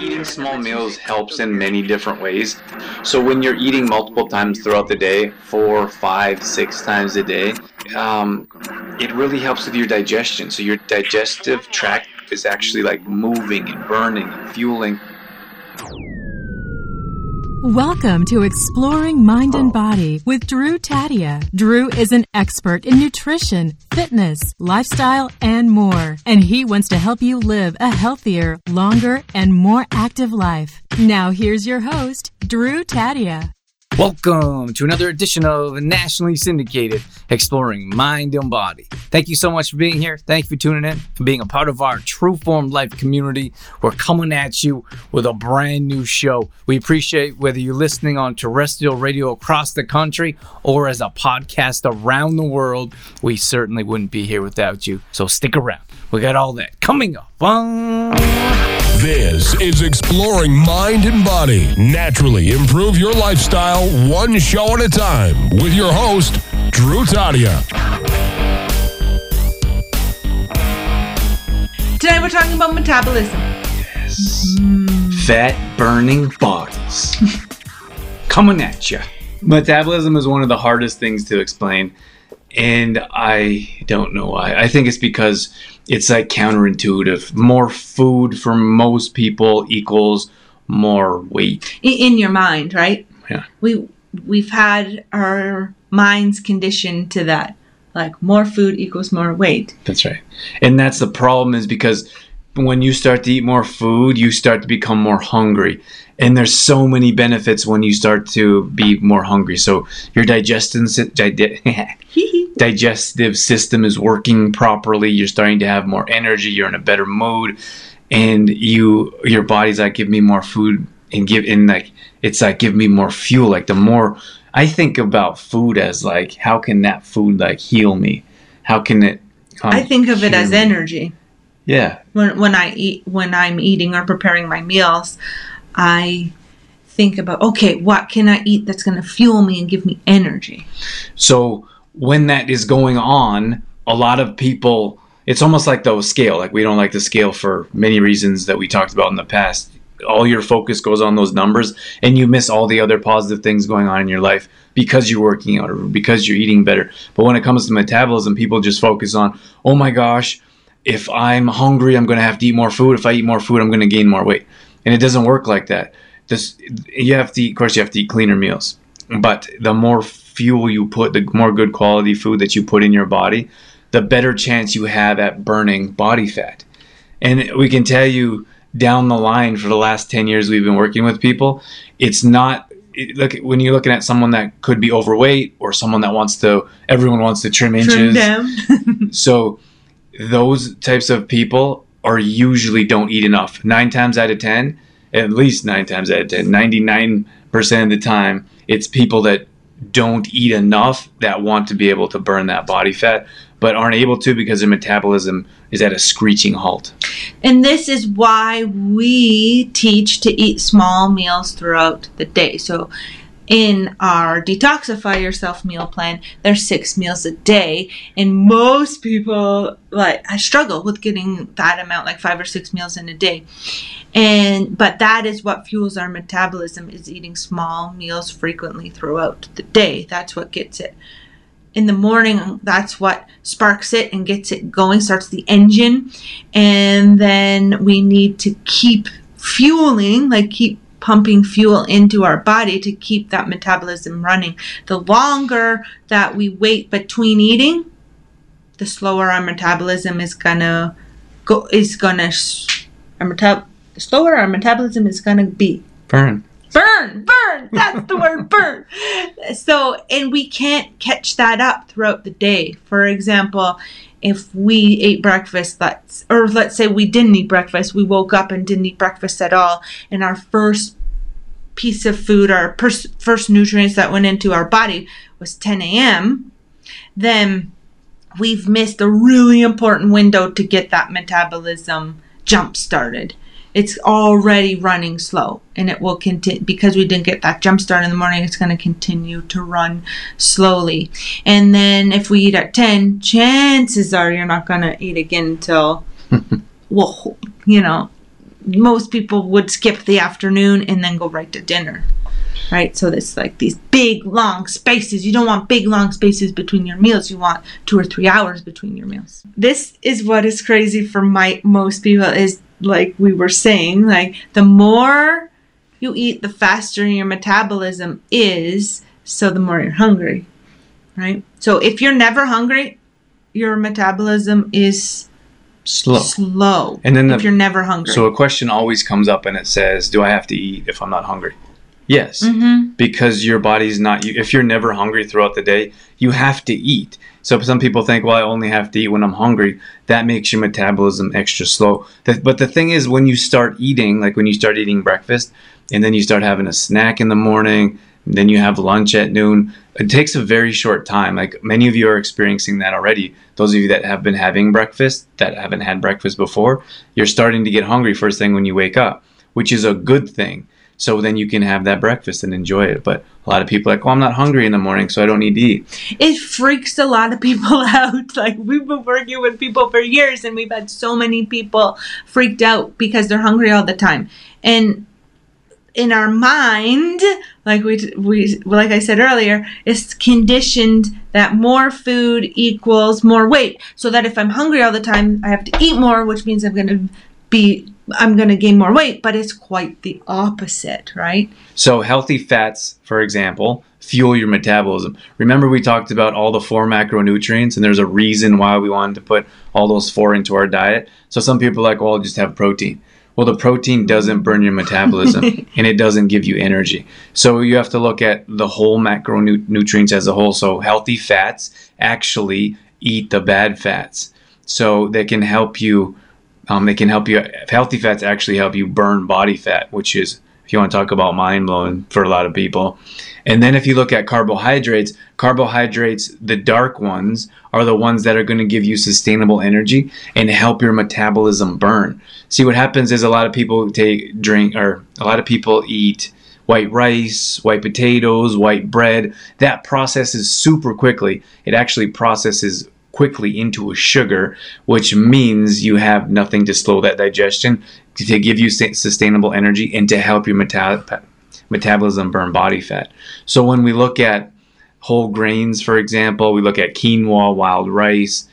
eating small meals helps in many different ways. So when you're eating multiple times throughout the day, four, five, six times a day, um, it really helps with your digestion. So your digestive tract is actually like moving and burning and fueling. Welcome to Exploring Mind and Body with Drew Tadia. Drew is an expert in nutrition, fitness, lifestyle, and more. And he wants to help you live a healthier, longer, and more active life. Now, here's your host, Drew Tadia. Welcome to another edition of Nationally Syndicated Exploring Mind and Body. Thank you so much for being here. Thank you for tuning in, for being a part of our True Form Life community. We're coming at you with a brand new show. We appreciate whether you're listening on terrestrial radio across the country or as a podcast around the world. We certainly wouldn't be here without you. So stick around. We got all that coming up. This is Exploring Mind and Body. Naturally improve your lifestyle one show at a time with your host, Drew Tadia. Today we're talking about metabolism. Fat burning bodies. Coming at you. Metabolism is one of the hardest things to explain. And I don't know why. I think it's because it's like counterintuitive. More food for most people equals more weight. In your mind, right? Yeah. We we've had our minds conditioned to that. Like more food equals more weight. That's right. And that's the problem is because when you start to eat more food, you start to become more hungry. And there's so many benefits when you start to be more hungry. So your digestion digestive system is working properly. You're starting to have more energy. You're in a better mood, and you your body's like give me more food and give in like it's like give me more fuel. Like the more I think about food as like how can that food like heal me? How can it? um, I think of it as me? energy. Yeah, When when I eat when I'm eating or preparing my meals, I think about okay, what can I eat that's going to fuel me and give me energy? So when that is going on, a lot of people, it's almost like the scale. Like we don't like the scale for many reasons that we talked about in the past. All your focus goes on those numbers, and you miss all the other positive things going on in your life because you're working out or because you're eating better. But when it comes to metabolism, people just focus on, oh my gosh, if I'm hungry, I'm going to have to eat more food. If I eat more food, I'm going to gain more weight. And it doesn't work like that. This, you have to, eat, of course, you have to eat cleaner meals. But the more fuel you put, the more good quality food that you put in your body, the better chance you have at burning body fat. And we can tell you down the line for the last 10 years we've been working with people, it's not it, look when you're looking at someone that could be overweight or someone that wants to everyone wants to trim inches. Trim down. So those types of people are usually don't eat enough. Nine times out of ten, at least nine times out of ten, 99% of the time, it's people that don't eat enough that want to be able to burn that body fat, but aren't able to because their metabolism is at a screeching halt. And this is why we teach to eat small meals throughout the day. So in our detoxify yourself meal plan, there's six meals a day. And most people like I struggle with getting that amount, like five or six meals in a day. And but that is what fuels our metabolism is eating small meals frequently throughout the day. That's what gets it in the morning that's what sparks it and gets it going starts the engine and then we need to keep fueling like keep pumping fuel into our body to keep that metabolism running. The longer that we wait between eating the slower our metabolism is gonna go is gonna our metab- slower our metabolism is gonna be. Burn. burn burn that's the word burn. So and we can't catch that up throughout the day. For example if we ate breakfast let's or let's say we didn't eat breakfast we woke up and didn't eat breakfast at all and our first piece of food our pers- first nutrients that went into our body was 10 a.m then we've missed a really important window to get that metabolism jump started it's already running slow and it will continue because we didn't get that jump start in the morning it's going to continue to run slowly and then if we eat at 10 chances are you're not going to eat again until well you know most people would skip the afternoon and then go right to dinner. Right? So it's like these big long spaces. You don't want big long spaces between your meals. You want 2 or 3 hours between your meals. This is what is crazy for my most people is like we were saying, like the more you eat, the faster your metabolism is, so the more you're hungry. Right? So if you're never hungry, your metabolism is Slow. slow. And then if the- you're never hungry. So a question always comes up and it says, "Do I have to eat if I'm not hungry?" Yes, Mhm. because your body's not. If you're never hungry throughout the day, you have to eat. So some people think, "Well, I only have to eat when I'm hungry." That makes your metabolism extra slow. The- But the thing is, when you start eating, like when you start eating breakfast, and then you start having a snack in the morning, then you have lunch at noon. It takes a very short time. Like many of you are experiencing that already. Those of you that have been having breakfast, that haven't had breakfast before, you're starting to get hungry first thing when you wake up, which is a good thing. So then you can have that breakfast and enjoy it. But a lot of people are like, well, I'm not hungry in the morning, so I don't need to eat. it freaks a lot of people out. Like we've been working with people for years and we've had so many people freaked out because they're hungry all the time. And in our mind, like we we like I said earlier, it's conditioned that more food equals more weight. So that if I'm hungry all the time, I have to eat more, which means I'm going to be I'm going to gain more weight, but it's quite the opposite, right? So healthy fats, for example, fuel your metabolism. Remember we talked about all the four macronutrients and there's a reason why we wanted to put all those four into our diet. So some people are like, well, I'll just have protein. Well, the protein doesn't burn your metabolism and it doesn't give you energy. So you have to look at the whole macronutrients as a whole. So healthy fats actually eat the bad fats. So they can help you um, they can help you. Healthy fats actually help you burn body fat, which is, if you want to talk about mind blowing for a lot of people. And then if you look at carbohydrates, carbohydrates, the dark ones, are the ones that are going to give you sustainable energy and help your metabolism burn. See, what happens is a lot of people take drink, or a lot of people eat white rice, white potatoes, white bread. That processes super quickly. It actually processes quickly into a sugar, which means you have nothing to slow that digestion, to give you sustainable energy, and to help your meta- metabolism burn body fat. So when we look at whole grains, for example, we look at quinoa, wild rice,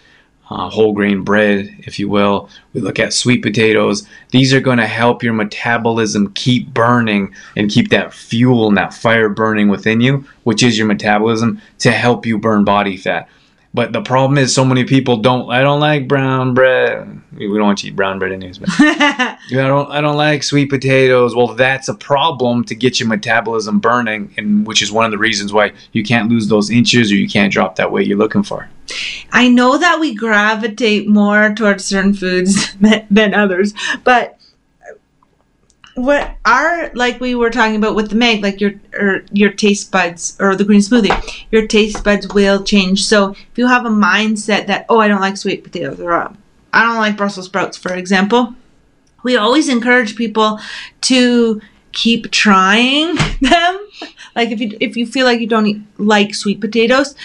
uh, whole grain bread, if you will. We look at sweet potatoes. These are going to help your metabolism keep burning and keep that fuel and that fire burning within you, which is your metabolism, to help you burn body fat. But the problem is, so many people don't. I don't like brown bread. We don't want to eat brown bread anyways. But I don't. I don't like sweet potatoes. Well, that's a problem to get your metabolism burning, and which is one of the reasons why you can't lose those inches or you can't drop that weight you're looking for. I know that we gravitate more towards certain foods than, than others, but what are like we were talking about with the Meg, like your or your taste buds or the green smoothie, your taste buds will change. So if you have a mindset that oh I don't like sweet potatoes or uh, I don't like Brussels sprouts, for example, we always encourage people to keep trying them. Like if you if you feel like you don't eat, like sweet potatoes,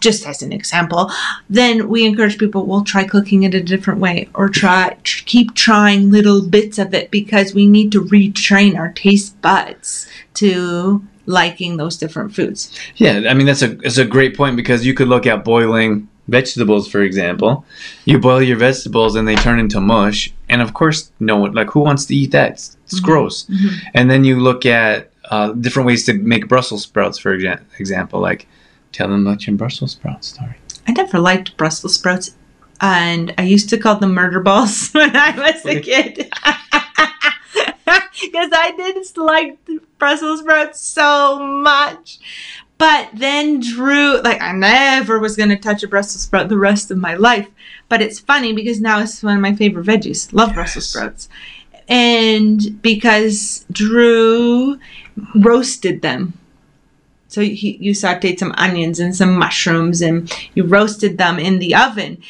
just as an example, then we encourage people, well, try cooking it a different way or try, tr- keep trying little bits of it because we need to retrain our taste buds to liking those different foods. Yeah, I mean that's a that's a great point because you could look at boiling vegetables, for example. You boil your vegetables and they turn into mush, and of course, no one like who wants to eat that? It's, it's gross. And then you look at uh, different ways to make Brussels sprouts, for exa- example, like tell them about your Brussels sprouts story. I never liked Brussels sprouts and I used to call them murder balls when I was a kid. Because I didn't like Brussels sprouts so much. But then Drew, like, I never was going to touch a Brussels sprout the rest of my life. But it's funny because now it's one of my favorite veggies. Love Brussels sprouts. And because Drew roasted them. So he, you sauteed some onions and some mushrooms and you roasted them in the oven.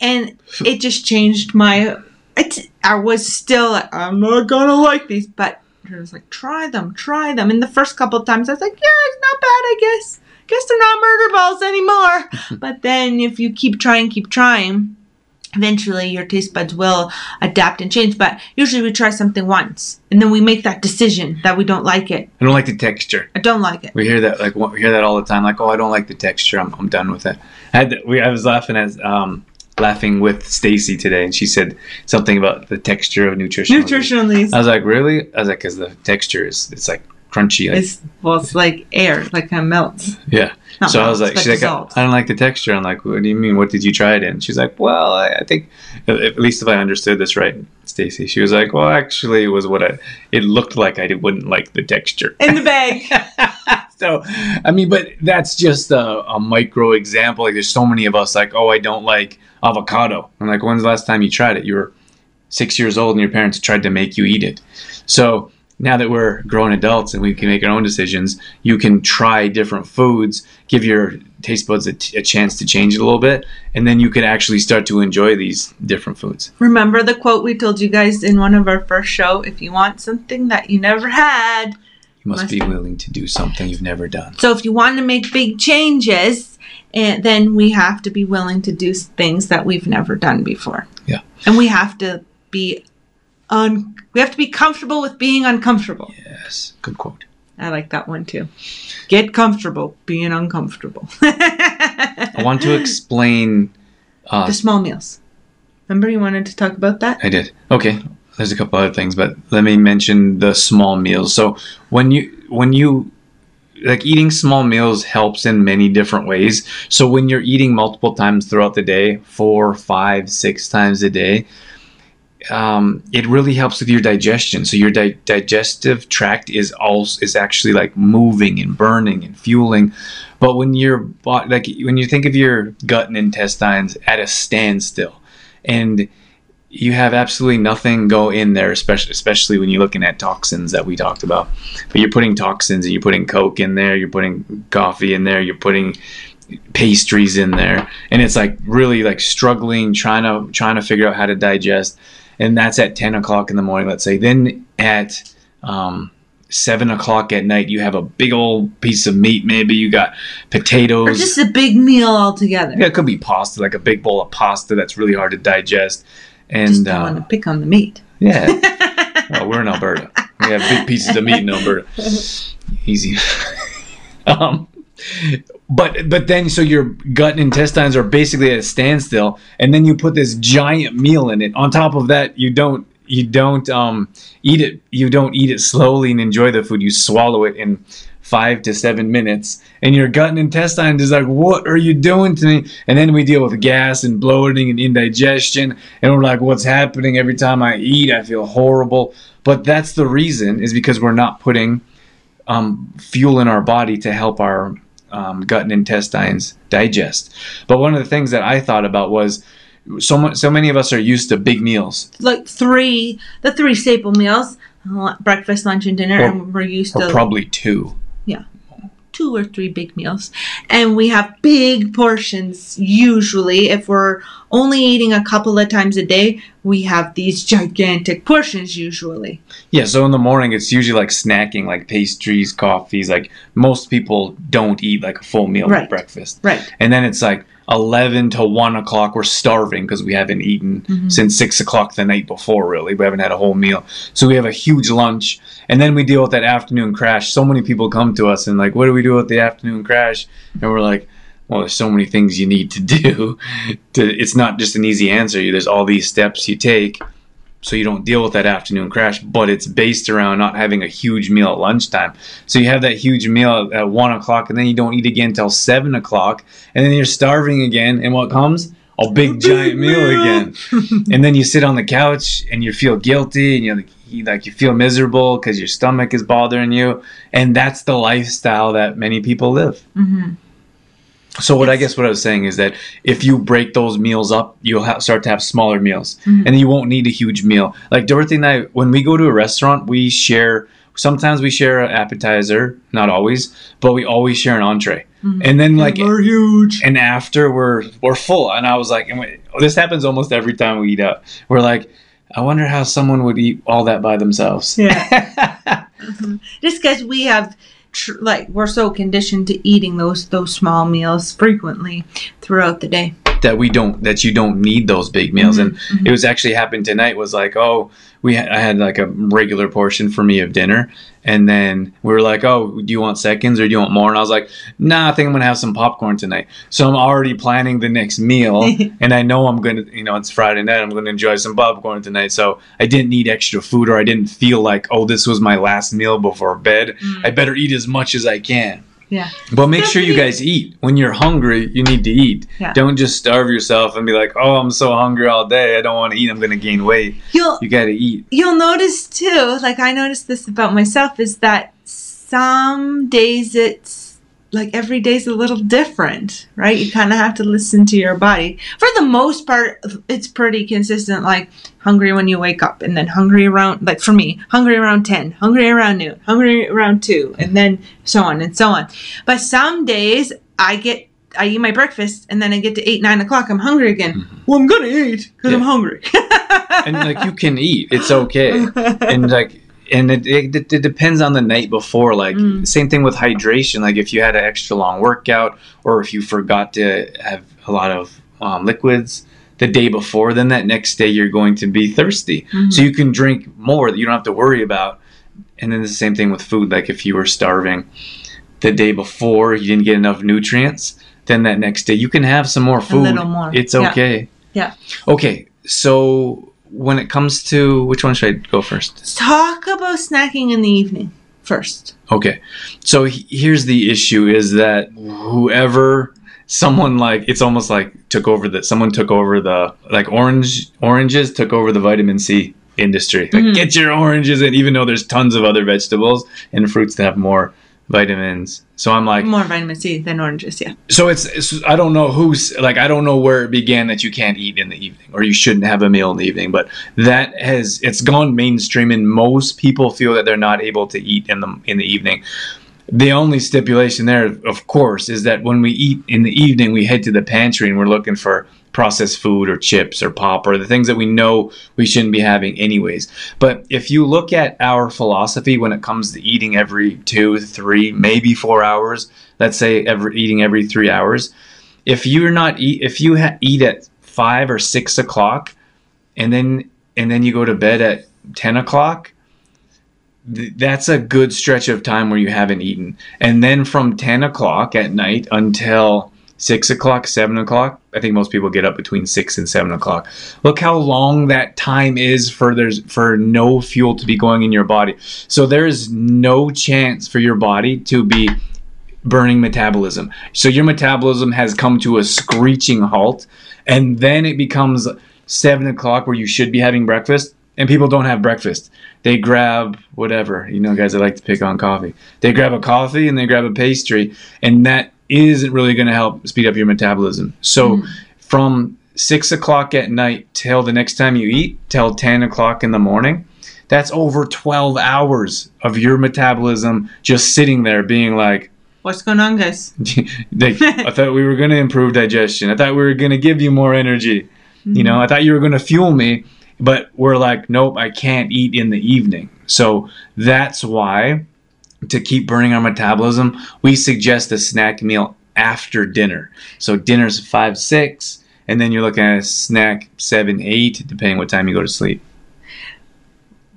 And it just changed my. It, I was still like, I'm not gonna like these, but I was like, try them, try them. And the first couple of times I was like, yeah, it's not bad, I guess. Guess they're not murder balls anymore. but then if you keep trying, keep trying, eventually your taste buds will adapt and change. But usually we try something once and then we make that decision that we don't like it. I don't like the texture. I don't like it. We hear that like we hear that all the time. Like, oh, I don't like the texture. I'm, I'm done with it. I had we I was laughing as um laughing with Stacy today, and she said something about the texture of nutrition. Nutritionally, I was like, really? I was like, because the texture is it's like crunchy. Like, it's well, it's like air, like kind of melts. yeah. Not so I was like, she's like, I. I don't like the texture. I'm like, what do you mean? What did you try it in? She's like, well, I, I think at at least if I understood this right, Stacy, she was like, well, actually, it was what I. It looked like I wouldn't like the texture. in the bag. so i mean but that's just a, a micro example like there's so many of us like oh i don't like avocado i'm like when's the last time you tried it you were six years old and your parents tried to make you eat it so now that we're grown adults and we can make our own decisions you can try different foods give your taste buds a, t- a chance to change it a little bit and then you can actually start to enjoy these different foods Remember the quote we told you guys in one of our first show? If you want something that you never had, you must Must- be willing to do something you've never done so if you want to make big changes, and then we have to be willing to do things that we've never done before. Yeah. and we have to be un. We have to be comfortable with being uncomfortable. yes good quote I like that one too. Get comfortable being uncomfortable. i want to explain uh, the small meals. Remember you wanted to talk about that? I did. Okay. There's a couple other things, but let me mention the small meals. So when you when you like eating small meals helps in many different ways. So when you're eating multiple times throughout the day, four, five, six times a day, um, it really helps with your digestion. So your di- digestive tract is also is actually like moving and burning and fueling. But when your body, like when you think of your gut and intestines at a standstill, and you have absolutely nothing go in there, especially especially when you're looking at toxins that we talked about. But you're putting toxins and you're putting Coke in there, you're putting coffee in there, you're putting pastries in there, and it's like really like struggling, trying to trying to figure out how to digest. And that's at ten o'clock in the morning, let's say. Then at um, seven o'clock at night, you have a big old piece of meat. Maybe you got potatoes. Or just a big meal altogether. Yeah, it could be pasta, like a big bowl of pasta that's really hard to digest. And Just don't uh, want to pick on the meat. yeah, well, we're in Alberta. We have big pieces of meat in Alberta. Easy. um, but but then so your gut and intestines are basically at a standstill, and then you put this giant meal in it. On top of that, you don't you don't um, eat it. You don't eat it slowly and enjoy the food. You swallow it in five to seven minutes, and your gut and intestine is like, "What are you doing to me?" And then we deal with gas and bloating and indigestion, and we're like, "What's happening?" Every time I eat, I feel horrible. But that's the reason is because we're not putting um, fuel in our body to help our um, gut and intestines digest. But one of the things that I thought about was so much, so many of us are used to big meals Like three, the three staple meals uh, breakfast, lunch, and dinner. Or- and we're used to probably two. Two or three big meals. And we have big portions usually. If we're only eating a couple of times a day, we have these gigantic portions usually. Yeah, so in the morning it's usually like snacking, like pastries, coffees. Like most people don't eat like a full meal Right. at breakfast. Right. And then it's like 11 to 1 o'clock. We're starving because we haven't eaten Mm-hmm. since 6 o'clock the night before, really. We haven't had a whole meal. So we have a huge lunch. And then we deal with that afternoon crash. So many people come to us and, like, what do we do with the afternoon crash? And we're like, well, there's so many things you need to do. to, it's not just an easy answer. There's all these steps you take so you don't deal with that afternoon crash, but it's based around not having a huge meal at lunchtime. So you have that huge meal at one o'clock, and then you don't eat again until seven o'clock, and then you're starving again. And what comes? A big giant meal again. and then you sit on the couch and you feel guilty, and you, like you feel miserable because your stomach is bothering you, and that's the lifestyle that many people live. So what I guess what I was saying is that if you break those meals up, you'll ha- start to have smaller meals, and you won't need a huge meal. Like Dorothy and I, when we go to a restaurant, we share. Sometimes we share an appetizer, not always, but we always share an entree. And then like We're huge. and after we're we're full, and I was like, and we, this happens almost every time we eat out. We're like, I wonder how someone would eat all that by themselves. Yeah. Mhm. Just because we have, tr- like, we're so conditioned to eating those those small meals frequently throughout the day. that we don't that you don't need those big meals. And mm-hmm. Mm-hmm. it was actually happened tonight was like oh we had, I had like a regular portion for me of dinner. And then we were like oh do you want seconds or do you want more? And I was like nah I think I'm gonna have some popcorn tonight. So I'm already planning the next meal. And I know I'm gonna you know it's Friday night I'm gonna enjoy some popcorn tonight. So I didn't need extra food or I didn't feel like oh this was my last meal before bed. Mm. I better eat as much as I can Yeah. but make sure you guys eat. When you're hungry, you need to eat. Yeah. Don't just starve yourself and be like, "Oh, I'm so hungry all day. I don't want to eat. I'm going to gain weight." You'll You got to eat. you'll notice too, like I noticed this about myself, is that some days it's like every day's a little different, right? You kind of have to listen to your body. For the most part, it's pretty consistent. Like hungry when you wake up, and then hungry around, like for me, hungry around 10, hungry around noon, hungry around 2, and then so on and so on. But some days I get. I eat my breakfast and then I get to eight, nine o'clock. I'm hungry again. Mm-hmm. Well, I'm gonna eat because I'm hungry. And like you can eat. It's okay. and like and it, it, it depends on the night before like Mm. same thing with hydration like if you had an extra long workout or if you forgot to have a lot of um, liquids the day before then that next day you're going to be thirsty so you can drink more that you don't have to worry about and then the same thing with food like if you were starving the day before you didn't get enough nutrients then that next day you can have some more food a little more. it's Yeah. okay Yeah. okay so when it comes to which one should i go first Talk about snacking in the evening first. Okay. So he- here's the issue is that whoever someone like it's almost like took over the someone took over the like orange oranges took over the vitamin C industry. Like mm-hmm. get your oranges in even though there's tons of other vegetables and fruits that have more vitamins. So I'm like More vitamin C than oranges, yeah. so it's, it's I don't know who's like I don't know where it began that you can't eat in the evening or you shouldn't have a meal in the evening, but that has it's gone mainstream and most people feel that they're not able to eat in the in the evening. The only stipulation there, of course, is that when we eat in the evening, we head to the pantry and we're looking for processed food or chips or pop or the things that we know we shouldn't be having anyways. But if you look at our philosophy when it comes to eating every two, three, maybe four hours, let's say every eating every three hours, if you're not eat, if you ha- eat at five or six o'clock, and then and then you go to bed at ten o'clock, that's a good stretch of time where you haven't eaten. And then from 10 o'clock at night until 6 o'clock, 7 o'clock, I think most people get up between 6 and 7 o'clock. Look how long that time is for there's for no fuel to be going in your body. So there's no chance for your body to be burning metabolism. So your metabolism has come to a screeching halt, and then it becomes seven o'clock where you should be having breakfast, and people don't have breakfast. They grab whatever, you know, guys that like to pick on coffee. They grab a coffee and they grab a pastry, and that isn't really going to help speed up your metabolism. So mm-hmm. from six o'clock at night till the next time you eat, till 10 o'clock in the morning, that's over 12 hours of your metabolism just sitting there being like, What's going on, guys? like, I thought we were going to improve digestion. I thought we were going to give you more energy. You know, I mm-hmm. thought you were going to fuel me, but we're like, nope, I can't eat in the evening. So that's why, to keep burning our metabolism, we suggest a snack meal after dinner. So dinner's five, six, and then you're looking at a snack seven, eight, depending what time you go to sleep.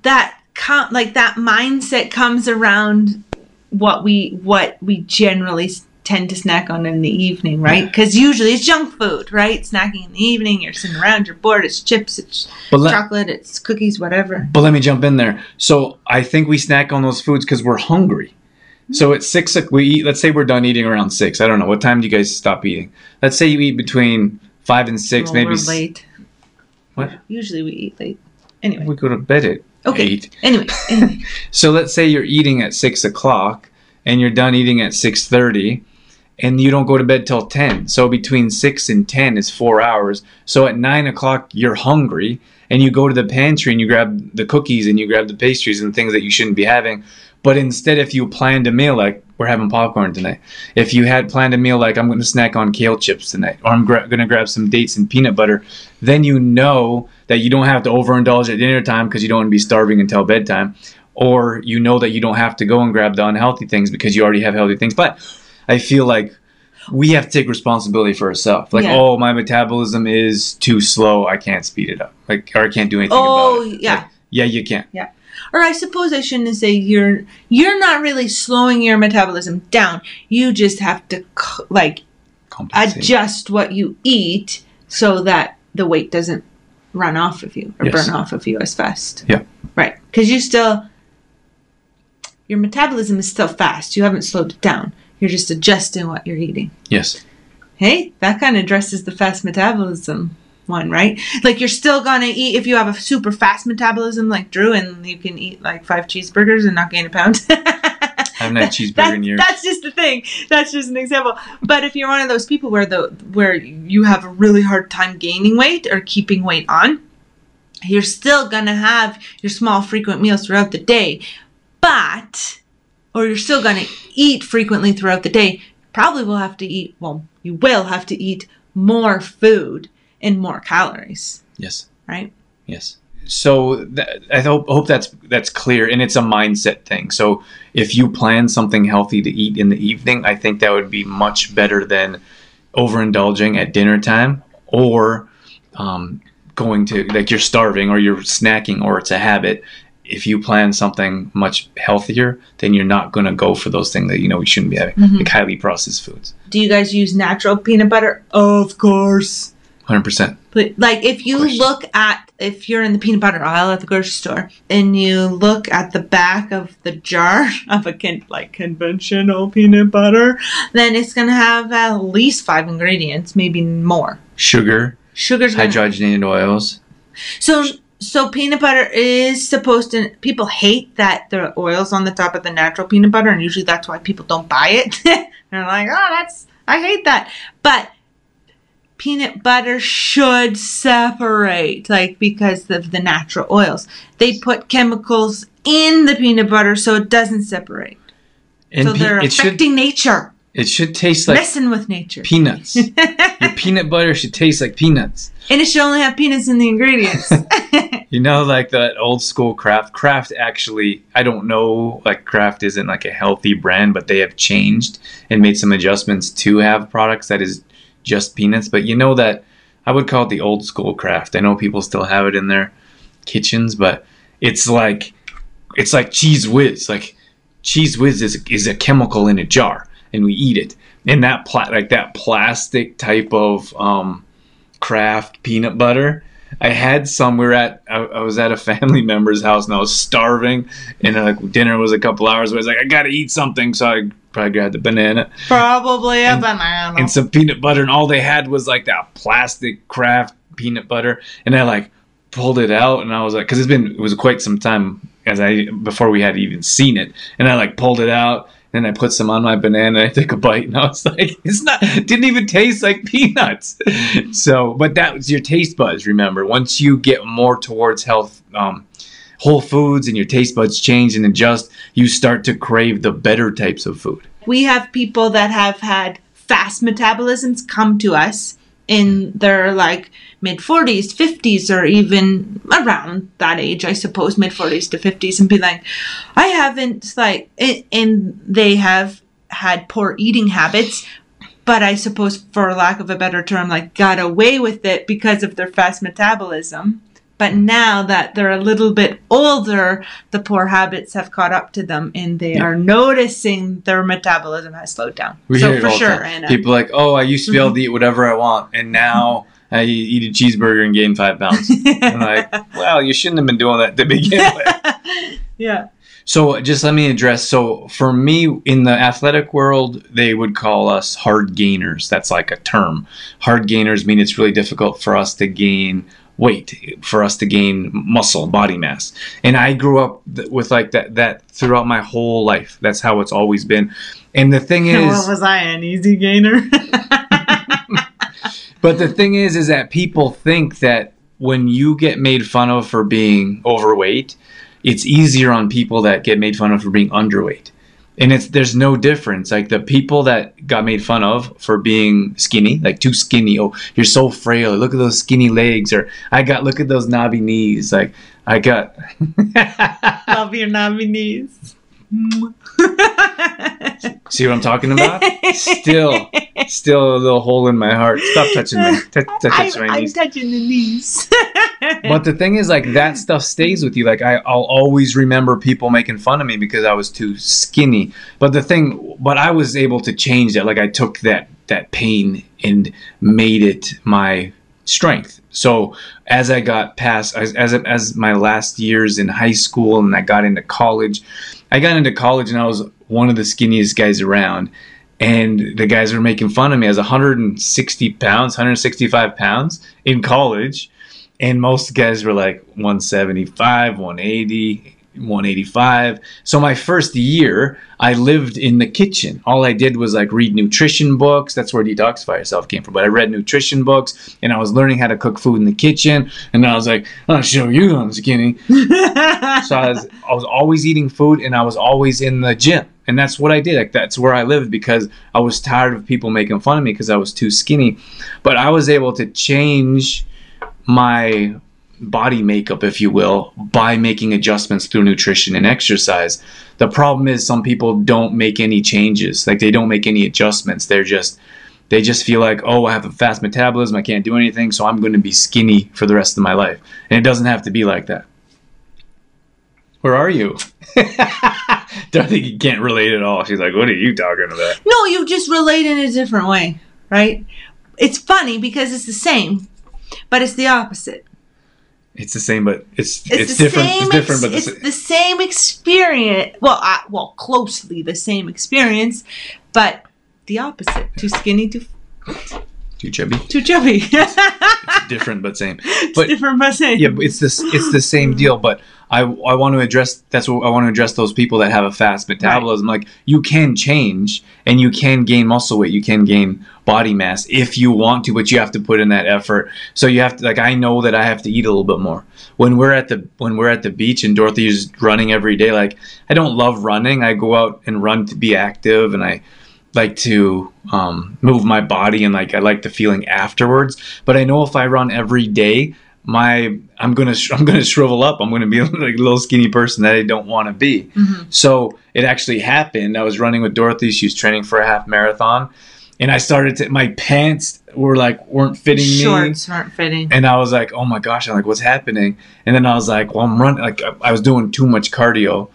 That like that mindset comes around what we what we generally tend to snack on in the evening, right? Because usually it's junk food, right? Snacking in the evening, you're sitting around, you're bored. It's chips, it's let, chocolate, it's cookies, whatever. But let me jump in there. So I think we snack on those foods because we're hungry. So at six, o- we eat. Let's say we're done eating around six. I don't know what time do you guys stop eating. Let's say you eat between five and six, Well, maybe. we're late. What? Usually we eat late. Anyway. We go to bed at Okay. eight. Anyway. anyway. So let's say you're eating at six o'clock and you're done eating at six thirty, and you don't go to bed till ten. So between six and ten is four hours. So at nine o'clock you're hungry, and you go to the pantry and you grab the cookies and you grab the pastries and things that you shouldn't be having. But instead, if you planned a meal like we're having popcorn tonight, if you had planned a meal like I'm going to snack on kale chips tonight, or I'm gra- going to grab some dates and peanut butter, then you know that you don't have to overindulge at dinner time because you don't want to be starving until bedtime, or you know that you don't have to go and grab the unhealthy things because you already have healthy things. But I feel like we have to take responsibility for ourselves. Like, Yeah. oh, my metabolism is too slow. I can't speed it up. Like, or I can't do anything Oh, about it. yeah. Like, yeah, you can. Yeah. Or I suppose I shouldn't say you're you're not really slowing your metabolism down. You just have to like Compensate. adjust what you eat so that the weight doesn't run off of you or Yes. burn off of you as fast. Yeah. Right. Because you still your metabolism is still fast. You haven't slowed it down. You're just adjusting what you're eating. Yes. Hey, that kind of addresses the fast metabolism one, right? Like you're still gonna eat if you have a super fast metabolism like Drew, and you can eat like five cheeseburgers and not gain a pound. I haven't had cheeseburger That- in years. That's just the thing. That's just an example. But if you're one of those people where the where you have a really hard time gaining weight or keeping weight on, you're still gonna have your small frequent meals throughout the day. But or you're still gonna eat frequently throughout the day. Probably will have to eat well, you will have to eat more food and more calories, Yes. right? Yes. So that, I hope hope that's that's clear, and it's a mindset thing. So if you plan something healthy to eat in the evening, I think that would be much better than overindulging at dinner time or um, going to like you're starving or you're snacking or it's a habit. If you plan something much healthier, then you're not going to go for those things that you know we shouldn't be having, mm-hmm. like highly processed foods. Do you guys use natural peanut butter? Of course. Hundred percent. But like if you look at if you're in the peanut butter aisle at the grocery store and you look at the back of the jar of a con- like conventional peanut butter, then it's gonna have at least five ingredients, maybe more. Sugar, Sugar's gonna hydrogenated oils. so so peanut butter is supposed to people hate that the oils on the top of the natural peanut butter and usually that's why people don't buy it. They're like, "Oh, that's I hate that." But peanut butter should separate like because of the natural oils. They put chemicals in the peanut butter so it doesn't separate. And so pe- they're it should affecting nature, it should taste like messing with nature. peanuts. Your peanut butter should taste like peanuts. and it should only have peanuts in the ingredients. You know, like that old school Kraft. Kraft actually, I don't know, like Kraft isn't like a healthy brand, but they have changed and made some adjustments to have products that is just peanuts. But you know that I would call it the old school Kraft. I know people still have it in their kitchens, but it's like it's like Cheez Whiz. Like Cheez Whiz is is a chemical in a jar, and we eat it. And that pla- like that plastic type of um, Kraft peanut butter. I had some. We were at. I, I was at a family member's house and I was starving, and uh, like dinner was a couple hours. away. I was like, I gotta eat something, so I probably grabbed a banana Probably a And- banana. and some peanut butter, and all they had was like that plastic Kraft peanut butter, and I like pulled it out, and I was like, because it's been it was quite some time as I before we had even seen it, and I like pulled it out. And I put some on my banana. I took a bite, and I was like, "It's not. Didn't even taste like peanuts." So, but that was your taste buds. Remember, once you get more towards health, um, whole foods, and your taste buds change and adjust, you start to crave the better types of food. we have people that have had fast metabolisms come to us in their like mid 40s 50s or even around that age i suppose mid 40s to 50s and be like i haven't like and- they have had poor eating habits but i suppose for lack of a better term like got away with it because of their fast metabolism but now that they're a little bit older, the poor habits have caught up to them and they are noticing their metabolism has slowed down. We so for sure. People like, oh, I used to be able to mm-hmm. eat whatever I want, and now I eat a cheeseburger and gain five pounds. I'm like, well, you shouldn't have been doing that to begin with. yeah. So just let me address. So for me, in the athletic world, they would call us hard gainers. That's like a term. Hard gainers mean it's really difficult for us to gain weight, for us to gain muscle, body mass. And I grew up th- with like that that throughout my whole life. That's how it's always been. And the thing is, what was I, an easy gainer? But the thing is, is that people think that when you get made fun of for being overweight, it's easier on people that get made fun of for being underweight. And it's there's no difference. Like the people that got made fun of for being skinny, like too skinny. Oh, you're so frail. Look at those skinny legs. Or I got look at those knobby knees. Like I got. Love your nominees. See what I'm talking about? Still, still a little hole in my heart. Stop touching me. T- t- touch I'm, my I'm touching the knees. But the thing is, like that stuff stays with you. Like I, I'll always remember people making fun of me because I was too skinny. But the thing, but I was able to change that. Like I took that that pain and made it my strength. So as I got past, as as, as my last years in high school and I got into college, I got into college and I was one of the skinniest guys around. And the guys were making fun of me. I was 160 pounds, 165 pounds in college and most guys were like 175 180 185 so my first year i lived in the kitchen. All i did was like read nutrition books. That's where detoxify yourself came from but i read nutrition books and i was learning how to cook food in the kitchen and i was like i'll show you i'm skinny so I was, I was always eating food and i was always in the gym and that's what i did. Like that's where i lived because i was tired of people making fun of me because i was too skinny. But i was able to change my body makeup, if you will, by making adjustments through nutrition and exercise. The problem is some people don't make any changes. Like they don't make any adjustments. They're just they just feel like, oh, I have a fast metabolism, I can't do anything, so I'm going to be skinny for the rest of my life. And it doesn't have to be like that. Where are you? Dorothy can't relate at all. She's like, what are you talking about? no, you just relate in a different way, right? It's funny because it's the same, but it's the opposite. It's the same, but it's It's, it's, different. Same It's different, but the it's the same experience. Well, I, well, closely the same experience, but the opposite. Too skinny, too too chubby. too chubby. It's different, but same. But Different but same. yeah, but it's this it's the same deal. But I I want to address that's what I want to address those people that have a fast metabolism. Like you can change and you can gain muscle weight, you can gain body mass if you want to, but you have to put in that effort. So you have to like I know that I have to eat a little bit more. When we're at the when we're at the beach and Dorothy's running every day, like I don't love running. I go out and run to be active and I like to um, move my body and like I like the feeling afterwards. But I know if I run every day, my I'm gonna I'm gonna shrivel up. I'm gonna be like a little skinny person that I don't want to be. Mm-hmm. So it actually happened. I was running with Dorothy. She was training for a half marathon, and I started to my pants were like weren't fitting me Shorts weren't fitting. and I was like, "Oh my gosh!" I'm like, "What's happening?" And then I was like, "Well, I'm running. Like, I- I was doing too much cardio,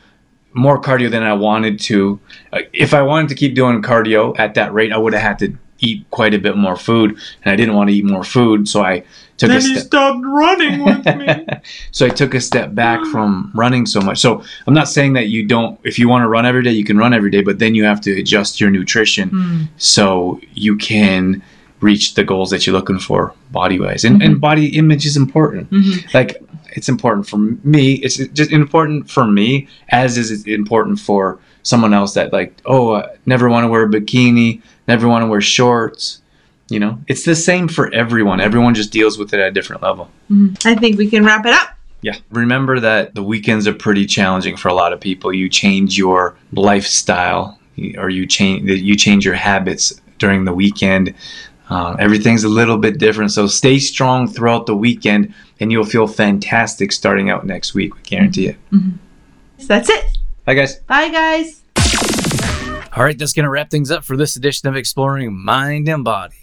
more cardio than I wanted to. Like, if I wanted to keep doing cardio at that rate, I would have had to eat quite a bit more food, and I didn't want to eat more food, so I took a step. stopped running with me. so I took a step back from running so much. So I'm not saying that you don't. If you want to run every day, you can run every day, but then you have to adjust your nutrition hmm. so you can reach the goals that you're looking for body wise. And, and hmm. body image is important. Hmm. Like it's important for me. It's just important for me as is it important for someone else that like, oh, I never want to wear a bikini, never want to wear shorts. You know, it's the same for everyone. Everyone just deals with it at a different level. Mm-hmm. I think we can wrap it up. Yeah. Remember that the weekends are pretty challenging for a lot of people. You change your lifestyle or you change you change your habits during the weekend. Uh, everything's a little bit different. So stay strong throughout the weekend and you'll feel fantastic starting out next week. We guarantee mm-hmm. it. So that's it. Bye, guys. Bye, guys. All right, that's going to wrap things up for this edition of Exploring Mind and Body.